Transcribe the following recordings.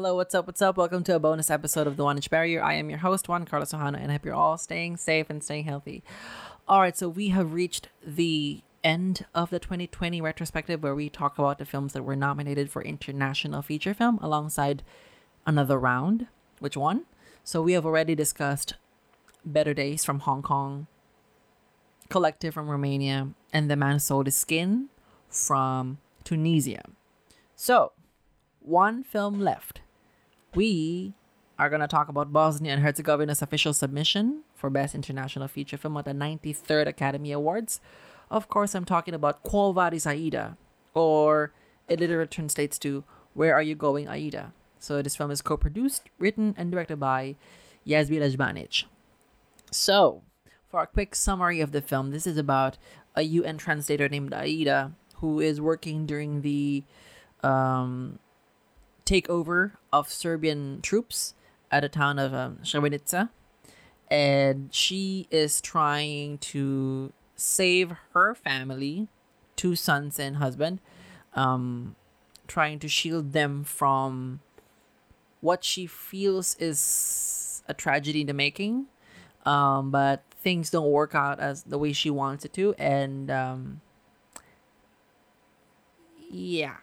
Hello, what's up? What's up? Welcome to a bonus episode of The One Inch Barrier. I am your host, Juan Carlos Ojano, and I hope you're all staying safe and staying healthy. All right, so we have reached the end of the 2020 retrospective where we talk about the films that were nominated for International Feature Film alongside another round. Which one? So we have already discussed Better Days from Hong Kong, Collective from Romania, and The Man Sold His Skin from Tunisia. So, one film left. We are going to talk about Bosnia and Herzegovina's official submission for Best International Feature Film at the 93rd Academy Awards. Of course, I'm talking about Quo Vadis Aida, or it literally translates to Where Are You Going, Aida? So, this film is co produced, written, and directed by Jasmila Žbanić. So, for a quick summary of the film, this is about a UN translator named Aida who is working during the um, takeover of Serbian troops at the town of um, Srebrenica. And she is trying to save her family, two sons and husband, um, trying to shield them from what she feels is a tragedy in the making. Um, but things don't work out as the way she wants it to. And um, yeah,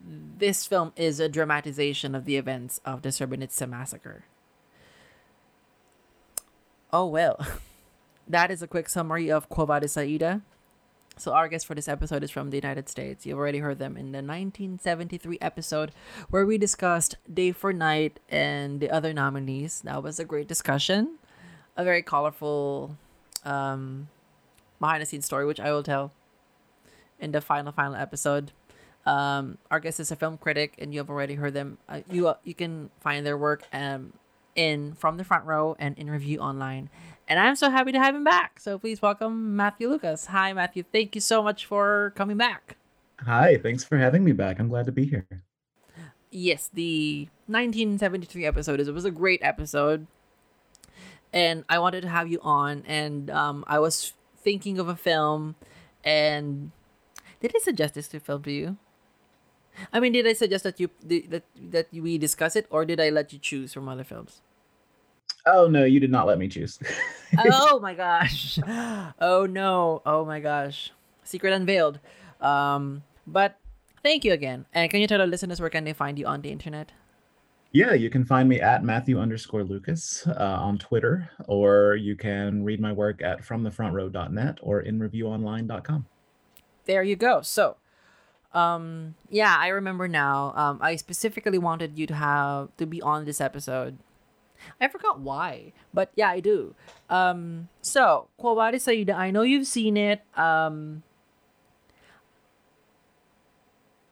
this film is a dramatization of the events of the Srebrenica massacre. Oh well, that is a quick summary of Quo Vadis Aida. So our guest for this episode is from the United States. You've already heard them in the 1973 episode where we discussed Day for Night and the other nominees. That was a great discussion, a very colorful um, behind the scenes story, which I will tell in the final final episode. Um, our guest is a film critic, and you have already heard them. Uh, you uh, you can find their work um, in from the front row and in review online. And I'm so happy to have him back. So please welcome Matthew Lucas. Hi, Matthew. Thank you so much for coming back. Hi, thanks for having me back. I'm glad to be here. Yes, the 1973 episode is it was a great episode, and I wanted to have you on. And um, I was thinking of a film, and did I suggest this to film to you? I mean, did I suggest that you that that we discuss it, or did I let you choose from other films? Oh no, you did not let me choose. oh my gosh! Oh no! Oh my gosh! Secret unveiled. Um, but thank you again. And can you tell our listeners where can they find you on the internet? Yeah, you can find me at Matthew underscore Lucas uh, on Twitter, or you can read my work at fromthefrontrow.net or inreviewonline.com. There you go. So, um yeah i remember now. Um i specifically wanted you to have to be on this episode. I forgot why but yeah i do. Um so Quo Vadis Aida i know you've seen it. Um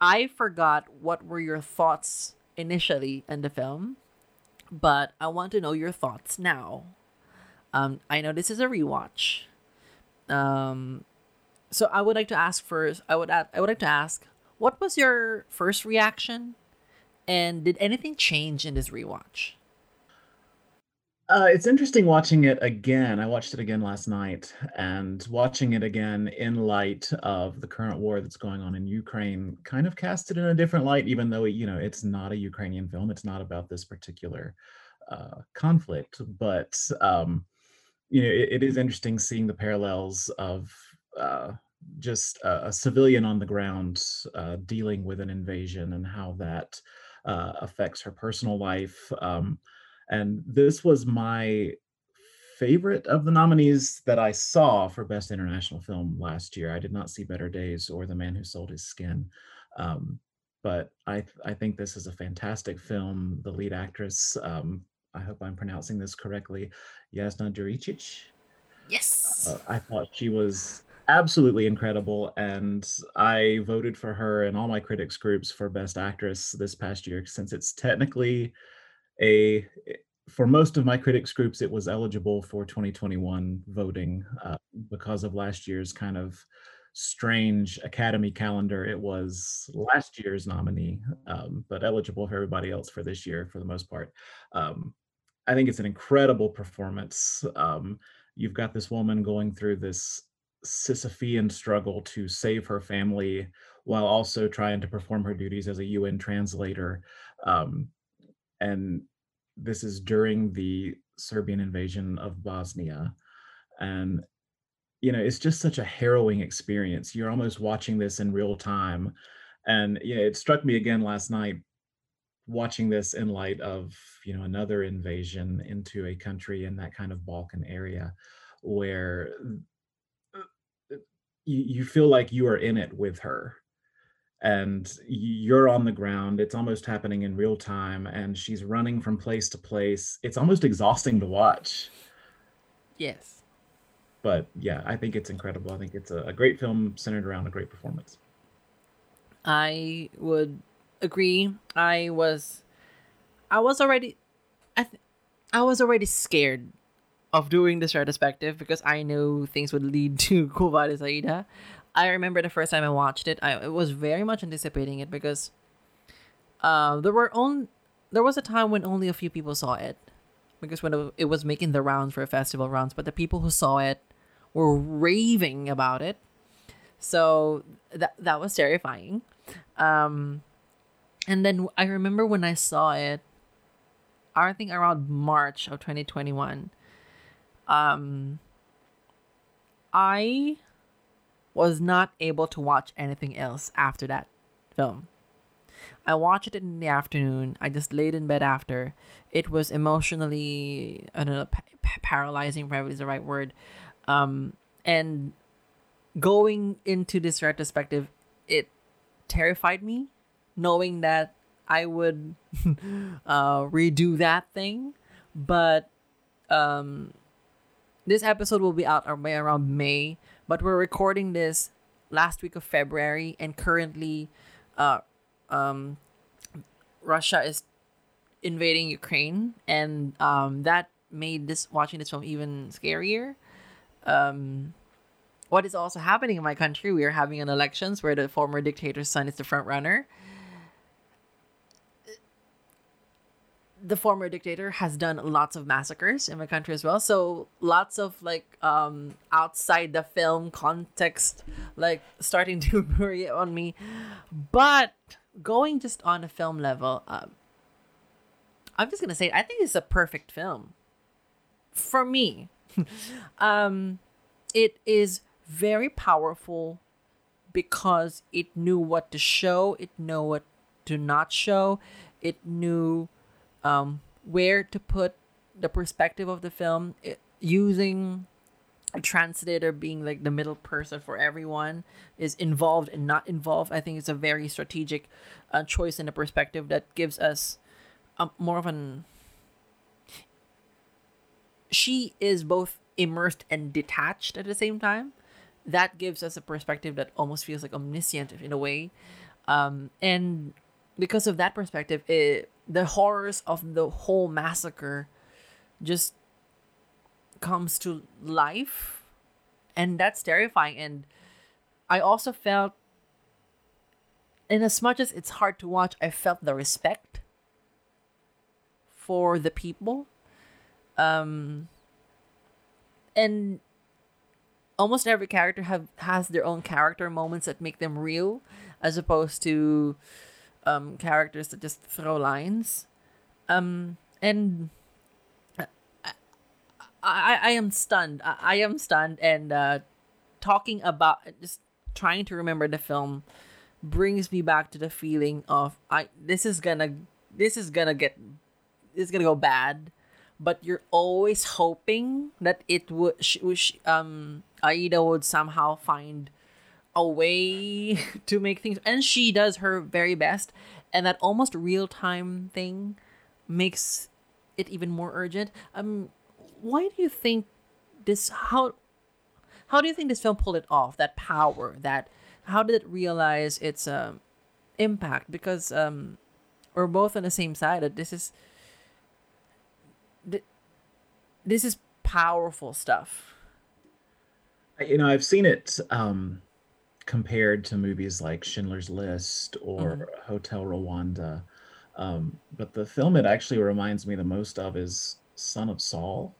i forgot what were your thoughts initially in the film but i want to know your thoughts now. Um i know this is a rewatch. Um so I would like to ask first. I would I would like to ask, what was your first reaction, and did anything change in this rewatch? Uh, it's interesting watching it again. I watched it again last night, and watching it again in light of the current war that's going on in Ukraine kind of cast it in a different light. Even though you know it's not a Ukrainian film, it's not about this particular uh, conflict, but um, you know it, it is interesting seeing the parallels of uh, just a, a, civilian on the ground uh, dealing with an invasion and how that uh, affects her personal life. Um, and this was my favorite of the nominees that I saw for Best International Film last year. I did not see Better Days or The Man Who Sold His Skin. Um, but I, I think this is a fantastic film. The lead actress, um, I hope I'm pronouncing this correctly, Jasna Đuričić. Yes. Uh, I thought she was absolutely incredible and i voted for her in all my critics groups for best actress this past year since it's technically a for most of my critics groups it was eligible for 2021 voting uh, because of last year's kind of strange academy calendar. It was last year's nominee um, but eligible for everybody else for this year for the most part. Um, i think it's an incredible performance. Um, you've got this woman going through this Sisyphean struggle to save her family while also trying to perform her duties as a UN translator. Um, and this is during the Serbian invasion of Bosnia. And, you know, it's just such a harrowing experience. You're almost watching this in real time. And, you know, it struck me again last night watching this in light of, you know, another invasion into a country in that kind of Balkan area where you, you feel like you are in it with her. And you're on the ground it's almost happening in real time and she's running from place to place. It's almost exhausting to watch. Yes. But yeah i think it's incredible. I think it's a, a great film centered around a great performance. I would agree. I was i was already i th- i was already scared of doing this retrospective because i knew things would lead to Quo Vadis Aida I remember the first time I watched it, I, was very much anticipating it because uh, there were only there was a time when only a few people saw it because when it was making the rounds for festival rounds, but the people who saw it were raving about it. So that that was terrifying. Um, and then I remember when I saw it, I think around March of 2021. Um, I was not able to watch anything else after that film. I watched it in the afternoon. I just laid in bed after. It was emotionally, I don't know, pa- paralyzing probably is the right word. Um, and going into this retrospective, it terrified me, knowing that I would uh, redo that thing. But um, this episode will be out around May, but we're recording this last week of February, and currently, uh, um, Russia is invading Ukraine, and um, that made this watching this film even scarier. Um, what is also happening in my country? We are having an elections where the former dictator's son is the front runner, the former dictator has done lots of massacres in my country as well. So lots of like um outside the film context like starting to worry on me. But going just on a film level, um, I'm just gonna say I think it's a perfect film for me. um, it is very powerful because it knew what to show, it knew what to not show, it knew um, where to put the perspective of the film it, using a translator being like the middle person for everyone is involved and not involved. I think it's a very strategic uh, choice in the perspective that gives us um, more of an she is both immersed and detached at the same time. That gives us a perspective that almost feels like omniscient in a way. Um, and because of that perspective it the horrors of the whole massacre just comes to life and that's terrifying. And i also felt in as much as it's hard to watch i felt the respect for the people. Um and almost every character have has their own character moments that make them real as opposed to um, characters that just throw lines. Um, and I, I, I am stunned. I, I am stunned. And uh, talking about just trying to remember the film brings me back to the feeling of I this is gonna this is gonna get this is gonna go bad, but you're always hoping that it would sh- sh- um Aida would somehow find a way to make things and she does her very best. And that almost real time thing makes it even more urgent. Um why do you think this how how do you think this film pulled it off that power that how did it realize its um impact? Because um we're both on the same side that this is this is powerful stuff. You know i've seen it um compared to movies like Schindler's List or mm-hmm. Hotel Rwanda. Um, but the film it actually reminds me the most of is Son of Saul,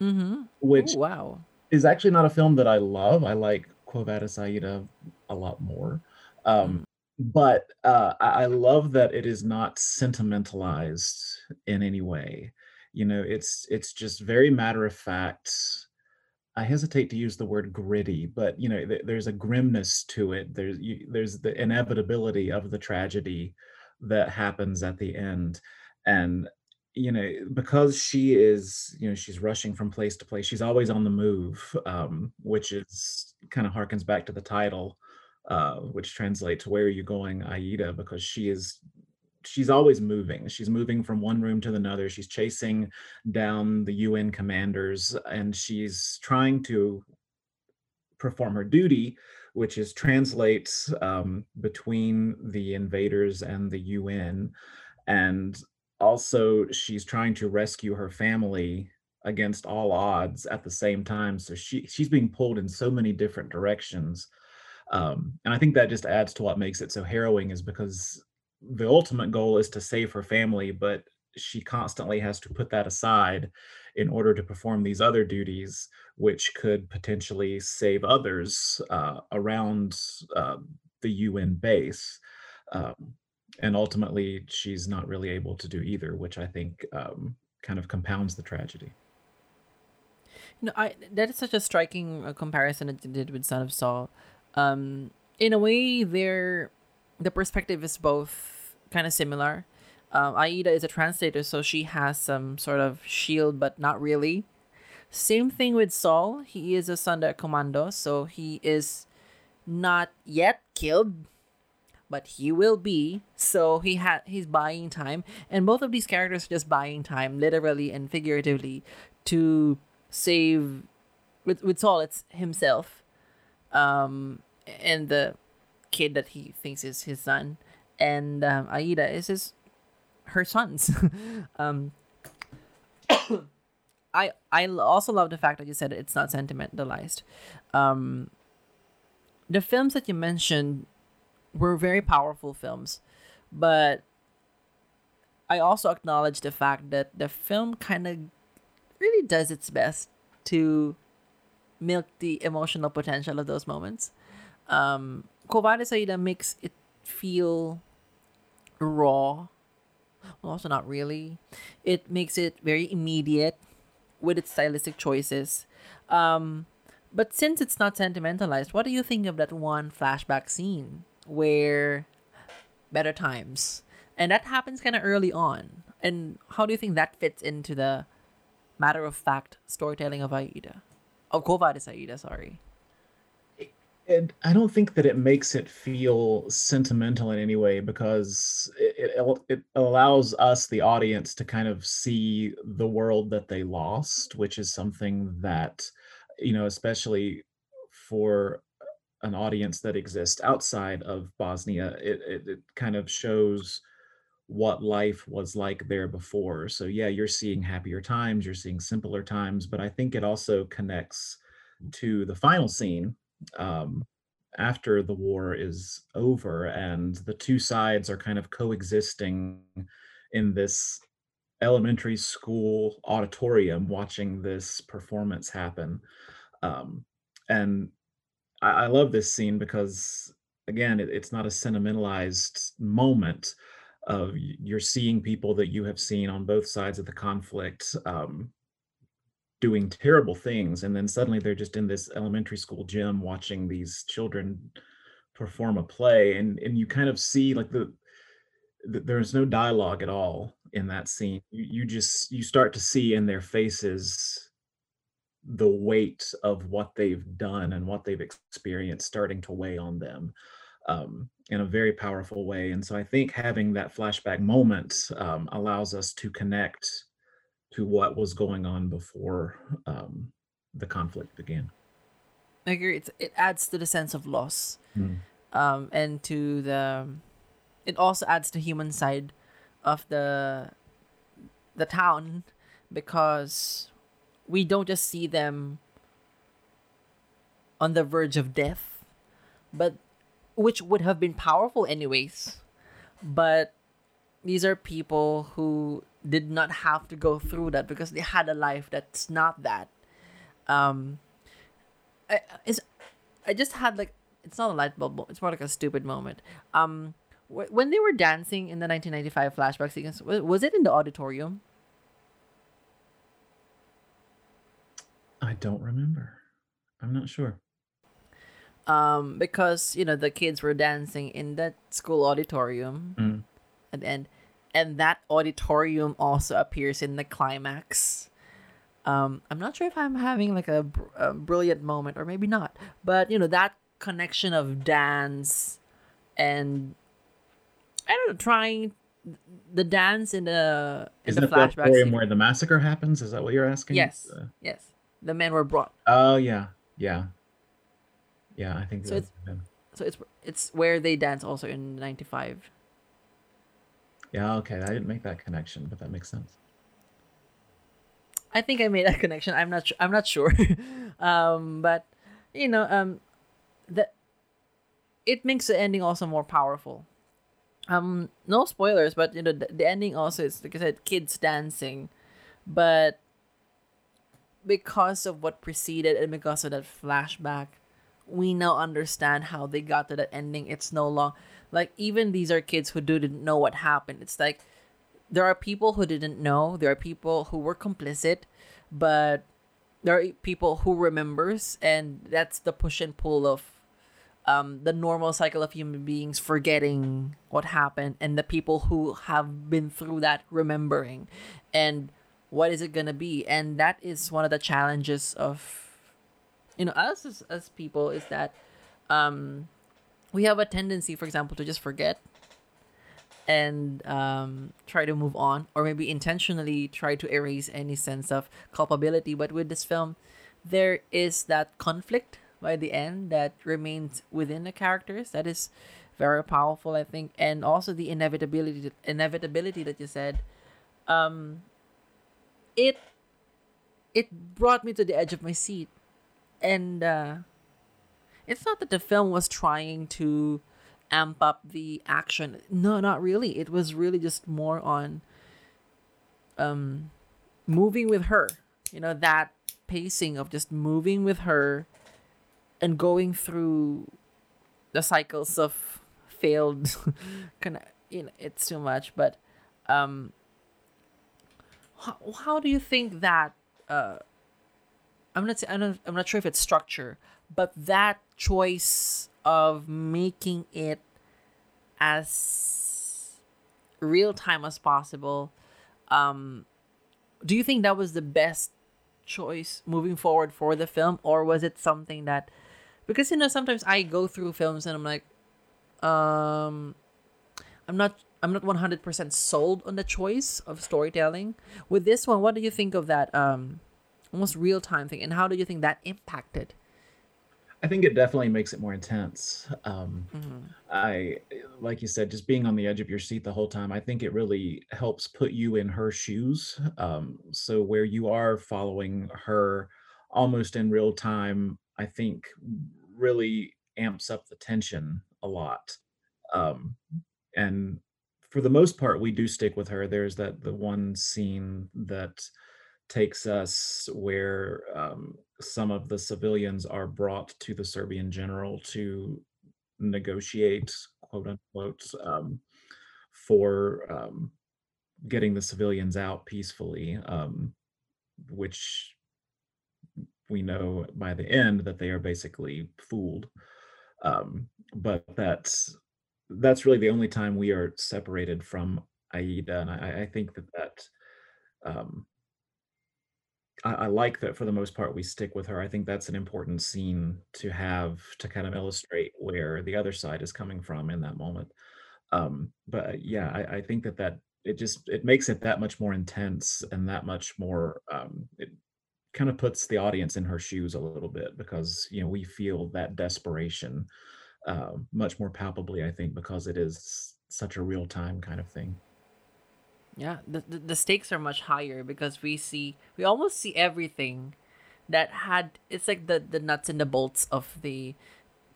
mm-hmm. which Ooh, wow is actually not a film that I love. I like Quo Vadis Aida a lot more. Um, but uh, I, I love that it is not sentimentalized in any way. You know, it's it's just very matter of fact. I hesitate to use the word gritty, but you know, th- there's a grimness to it. There's you, there's the inevitability of the tragedy that happens at the end, and you know, because she is, you know, she's rushing from place to place. She's always on the move, um, which is kind of harkens back to the title, uh, which translates "Where are you going, Aida?" Because she is she's always moving. She's moving from one room to another. She's chasing down the UN commanders and she's trying to perform her duty, which is translate um, between the invaders and the UN. And also, she's trying to rescue her family against all odds at the same time. So she she's being pulled in so many different directions. Um, and I think that just adds to what makes it so harrowing is because the ultimate goal is to save her family, but she constantly has to put that aside in order to perform these other duties, which could potentially save others uh, around uh, the UN base. Um, and ultimately, she's not really able to do either, which I think um, kind of compounds the tragedy. No, I that is such a striking uh, comparison you did with Son of Saul. Um, in a way, they're the perspective is both kind of similar. Um, Aida is a translator, so she has some sort of shield, but not really. Same thing with Saul. He is a Sonderkommando, so he is not yet killed, but he will be. So he had he's buying time, and both of these characters are just buying time, literally and figuratively, to save. With with Saul, it's himself, um, and the kid that he thinks is his son, and um, Aida is his her sons. um, I I also love the fact that you said it's not sentimentalized. Um, the films that you mentioned were very powerful films, but I also acknowledge the fact that the film kind of really does its best to milk the emotional potential of those moments. Um, Quo Vadis Aida makes it feel raw. Well, also not really. It makes it very immediate with its stylistic choices. Um, but since it's not sentimentalized, what do you think of that one flashback scene where better times? And that happens kind of early on. And how do you think that fits into the matter of fact storytelling of Aida? Of Quo Vadis Aida, sorry and I don't think that it makes it feel sentimental in any way because it, it, it allows us, the audience, to kind of see the world that they lost, which is something that, you know, especially for an audience that exists outside of Bosnia, it, it, it kind of shows what life was like there before. So, yeah, you're seeing happier times, you're seeing simpler times, but I think it also connects to the final scene um, after the war is over and the two sides are kind of coexisting in this elementary school auditorium watching this performance happen. Um, and I, I, love this scene because again it, it's not a sentimentalized moment of you're seeing people that you have seen on both sides of the conflict um, doing terrible things and then suddenly they're just in this elementary school gym watching these children perform a play and and you kind of see like the, the there's no dialogue at all in that scene. You, you just you start to see in their faces the weight of what they've done and what they've experienced starting to weigh on them um, in a very powerful way. And so i think having that flashback moment um, allows us to connect to what was going on before um, the conflict began. I agree. It's, it adds to the sense of loss, mm. um, and to the. It also adds the human side of the the town because we don't just see them on the verge of death, but which would have been powerful anyways. But these are people who did not have to go through that because they had a life that's not that. Um, I is I just had like it's not a light bulb. It's more like a stupid moment. Um, wh- when they were dancing in the 1995 flashback sequence, wa- was it in the auditorium? I don't remember. I'm not sure. Um, because you know the kids were dancing in that school auditorium Mm. at the end, and that auditorium also appears in the climax. Um, I'm not sure if I'm having like a, br- a brilliant moment or maybe not, but you know that connection of dance and I don't know, trying the dance in the in Isn't the flashback. scene. where the massacre happens? Is that what you're asking? Yes, Uh, yes, the men were brought. Oh yeah, yeah, yeah. I think So that's it's- So it's it's where they dance also in '95. Yeah, okay. I didn't make that connection, but that makes sense. I think I made that connection. I'm not. Su- I'm not sure, um, but you know, um, that it makes the ending also more powerful. Um, no spoilers, but you know, the, the ending also is like I said, kids dancing, but because of what preceded and because of that flashback, we now understand how they got to that ending. It's no long like even these are kids who didn't know what happened. It's like there are people who didn't know. There are people who were complicit but there are people who remembers and that's the push and pull of um, the normal cycle of human beings forgetting what happened and the people who have been through that remembering. And what is it gonna be? And that is one of the challenges of you know us as, as people is that um, we have a tendency for example to just forget and um, try to move on, or maybe intentionally try to erase any sense of culpability. But with this film, there is that conflict by the end that remains within the characters. That is very powerful, I think, and also the inevitability inevitability that you said. Um, it it brought me to the edge of my seat, and uh, it's not that the film was trying to amp up the action. No, not really. It was really just more on um moving with her. You know, that pacing of just moving with her and going through the cycles of failed kind of you know, it's too much, but um how, how do you think that uh I'm not I'm not, I'm not sure if it's structure, but that choice of making it as real time as possible um do you think that was the best choice moving forward for the film? Or was it something that because you know sometimes i go through films and i'm like um i'm not i'm not 100% sold on the choice of storytelling. With this one what do you think of that um almost real time thing and how do you think that impacted I think it definitely makes it more intense. Um, Mhm. I, like you said, just being on the edge of your seat the whole time. I think it really helps put you in her shoes. Um, so where you are following her almost in real time, I think really amps up the tension a lot. Um, and for the most part, we do stick with her. There's that the one scene that takes us where um, some of the civilians are brought to the Serbian general to negotiate, quote unquote, um, for um, getting the civilians out peacefully, um, which we know by the end that they are basically fooled. Um, but that's that's really the only time we are separated from Aida, and I, I think that that um, I, I like that for the most part we stick with her. I think that's an important scene to have to kind of illustrate where the other side is coming from in that moment. Um, but uh, yeah, I, I think that that it just it makes it that much more intense and that much more. Um, it kind of puts the audience in her shoes a little bit because you know we feel that desperation uh, much more palpably. I think because it is such a real time kind of thing. Yeah, the, the the stakes are much higher because we see we almost see everything that had it's like the the nuts and the bolts of the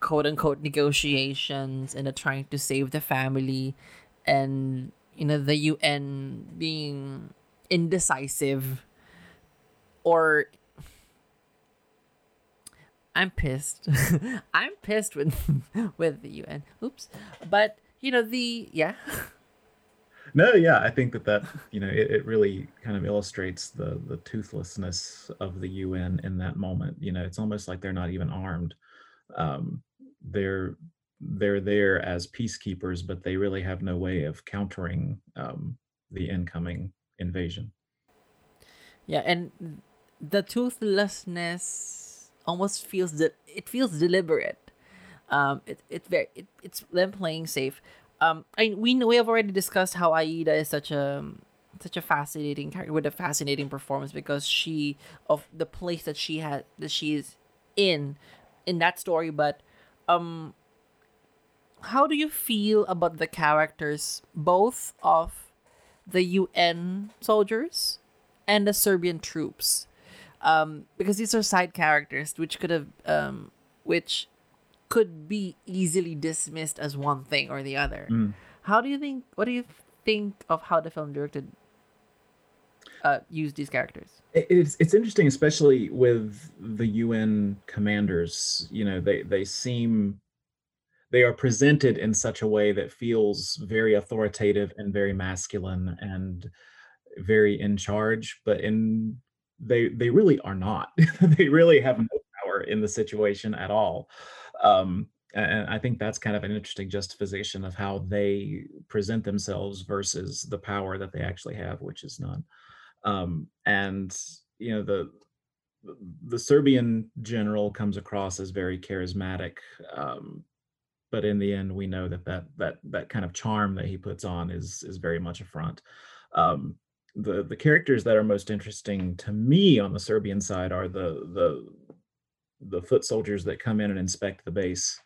quote unquote negotiations and the trying to save the family and you know the UN being indecisive or I'm pissed. I'm pissed with with the UN. Oops. But you know the yeah. No, yeah, I think that that you know it, it really kind of illustrates the the toothlessness of the UN in that moment. You know, it's almost like they're not even armed. Um, they're they're there as peacekeepers, but they really have no way of countering um, the incoming invasion. Yeah, and the toothlessness almost feels that it feels deliberate. Um, it it very it, it's them playing safe. Um, I we we have already discussed how Aida is such a such a fascinating character with a fascinating performance because she of the place that she had that she is in in that story. But um, how do you feel about the characters both of the UN soldiers and the Serbian troops? Um, because these are side characters which could have um, which could be easily dismissed as one thing or the other. Mm. How do you think? What do you think of how the film directed uh, used these characters? It's it's interesting, especially with the UN commanders. You know, they they seem they are presented in such a way that feels very authoritative and very masculine and very in charge, but in they they really are not. they really have no power in the situation at all. Um, and I think that's kind of an interesting justification of how they present themselves versus the power that they actually have, which is none. Um, and you know the the Serbian general comes across as very charismatic, um, but in the end, we know that that that that kind of charm that he puts on is is very much a front. Um, the the characters that are most interesting to me on the Serbian side are the the the foot soldiers that come in and inspect the base,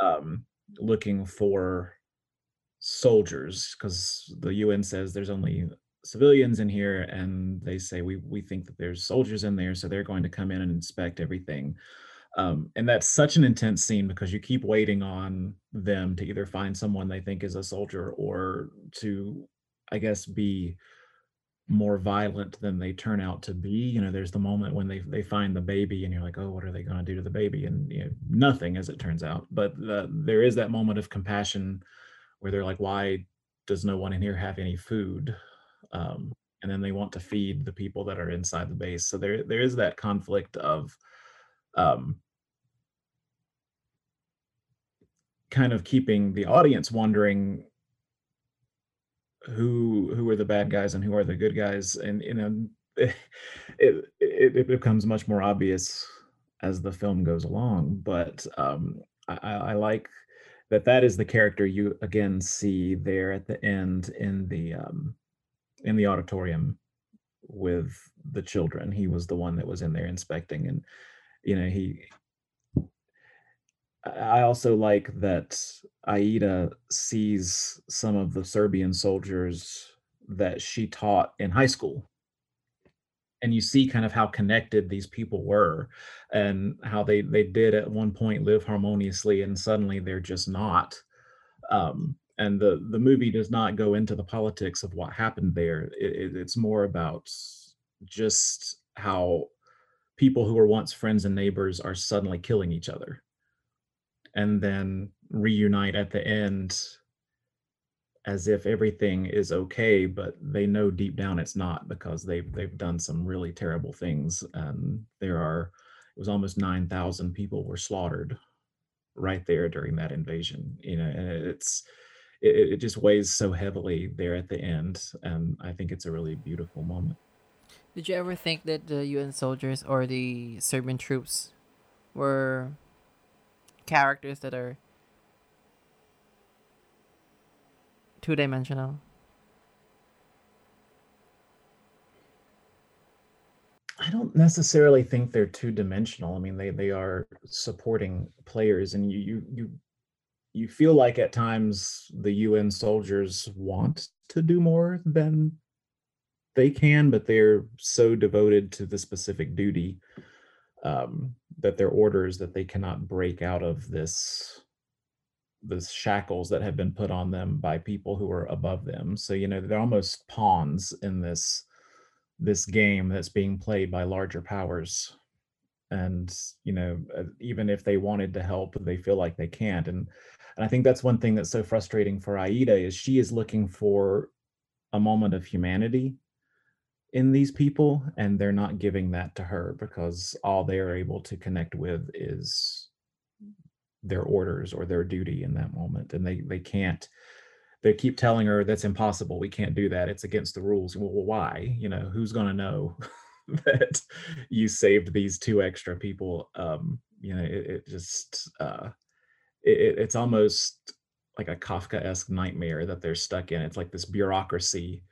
um, looking for soldiers because the UN says there's only civilians in here, and they say we we think that there's soldiers in there, so they're going to come in and inspect everything. Um, and that's such an intense scene because you keep waiting on them to either find someone they think is a soldier or to, I guess, be more violent than they turn out to be. You know, there's the moment when they they find the baby and you're like, oh, what are they going to do to the baby? And you know, nothing, as it turns out. But there is that moment of compassion where they're like, why does no one in here have any food? Um, and then they want to feed the people that are inside the base. So there there is that conflict of um, kind of keeping the audience wondering who who are the bad guys and who are the good guys and you know it, it, it becomes much more obvious as the film goes along but um I, I like that that is the character you again see there at the end in the um in the auditorium with the children. He was the one that was in there inspecting and you know he I also like that Aida sees some of the Serbian soldiers that she taught in high school. And you see kind of how connected these people were and how they they did at one point live harmoniously and suddenly they're just not. Um, and the the movie does not go into the politics of what happened there. It, it, it's more about just how people who were once friends and neighbors are suddenly killing each other and then reunite at the end as if everything is okay but they know deep down it's not because they've they've done some really terrible things and there are it was almost 9000 people were slaughtered right there during that invasion you know and it's it, it just weighs so heavily there at the end and i think it's a really beautiful moment. Did you ever think that the un soldiers or the serbian troops were characters that are two dimensional. I don't necessarily think they're two dimensional. I mean, they they are supporting players, and you you you you feel like at times the UN soldiers want to do more than they can, but they're so devoted to the specific duty um, that their orders that they cannot break out of this this shackles that have been put on them by people who are above them. So you know they're almost pawns in this this game that's being played by larger powers. and you know uh, even if they wanted to help they feel like they can't and and i think that's one thing that's so frustrating for aida is she is looking for a moment of humanity in these people and they're not giving that to her because all they are able to connect with is their orders or their duty in that moment and they they can't they keep telling her that's impossible we can't do that it's against the rules. Well why? You know who's going to know that you saved these two extra people? Um you know it, it just uh it, it's almost like a kafka-esque nightmare that they're stuck in it's like this bureaucracy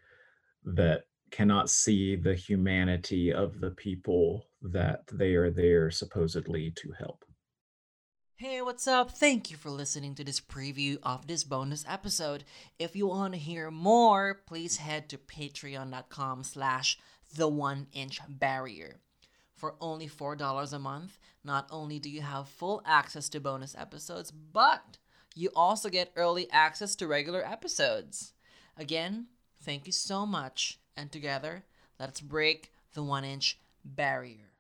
that cannot see the humanity of the people that they are there supposedly to help Hey, what's up? Thank you for listening to this preview of this bonus episode. If you want to hear more, please head to patreon.com slash the one inch barrier. For only $4 a month, not only do you have full access to bonus episodes, but you also get early access to regular episodes. Again, thank you so much, and together, let's break the one inch barrier.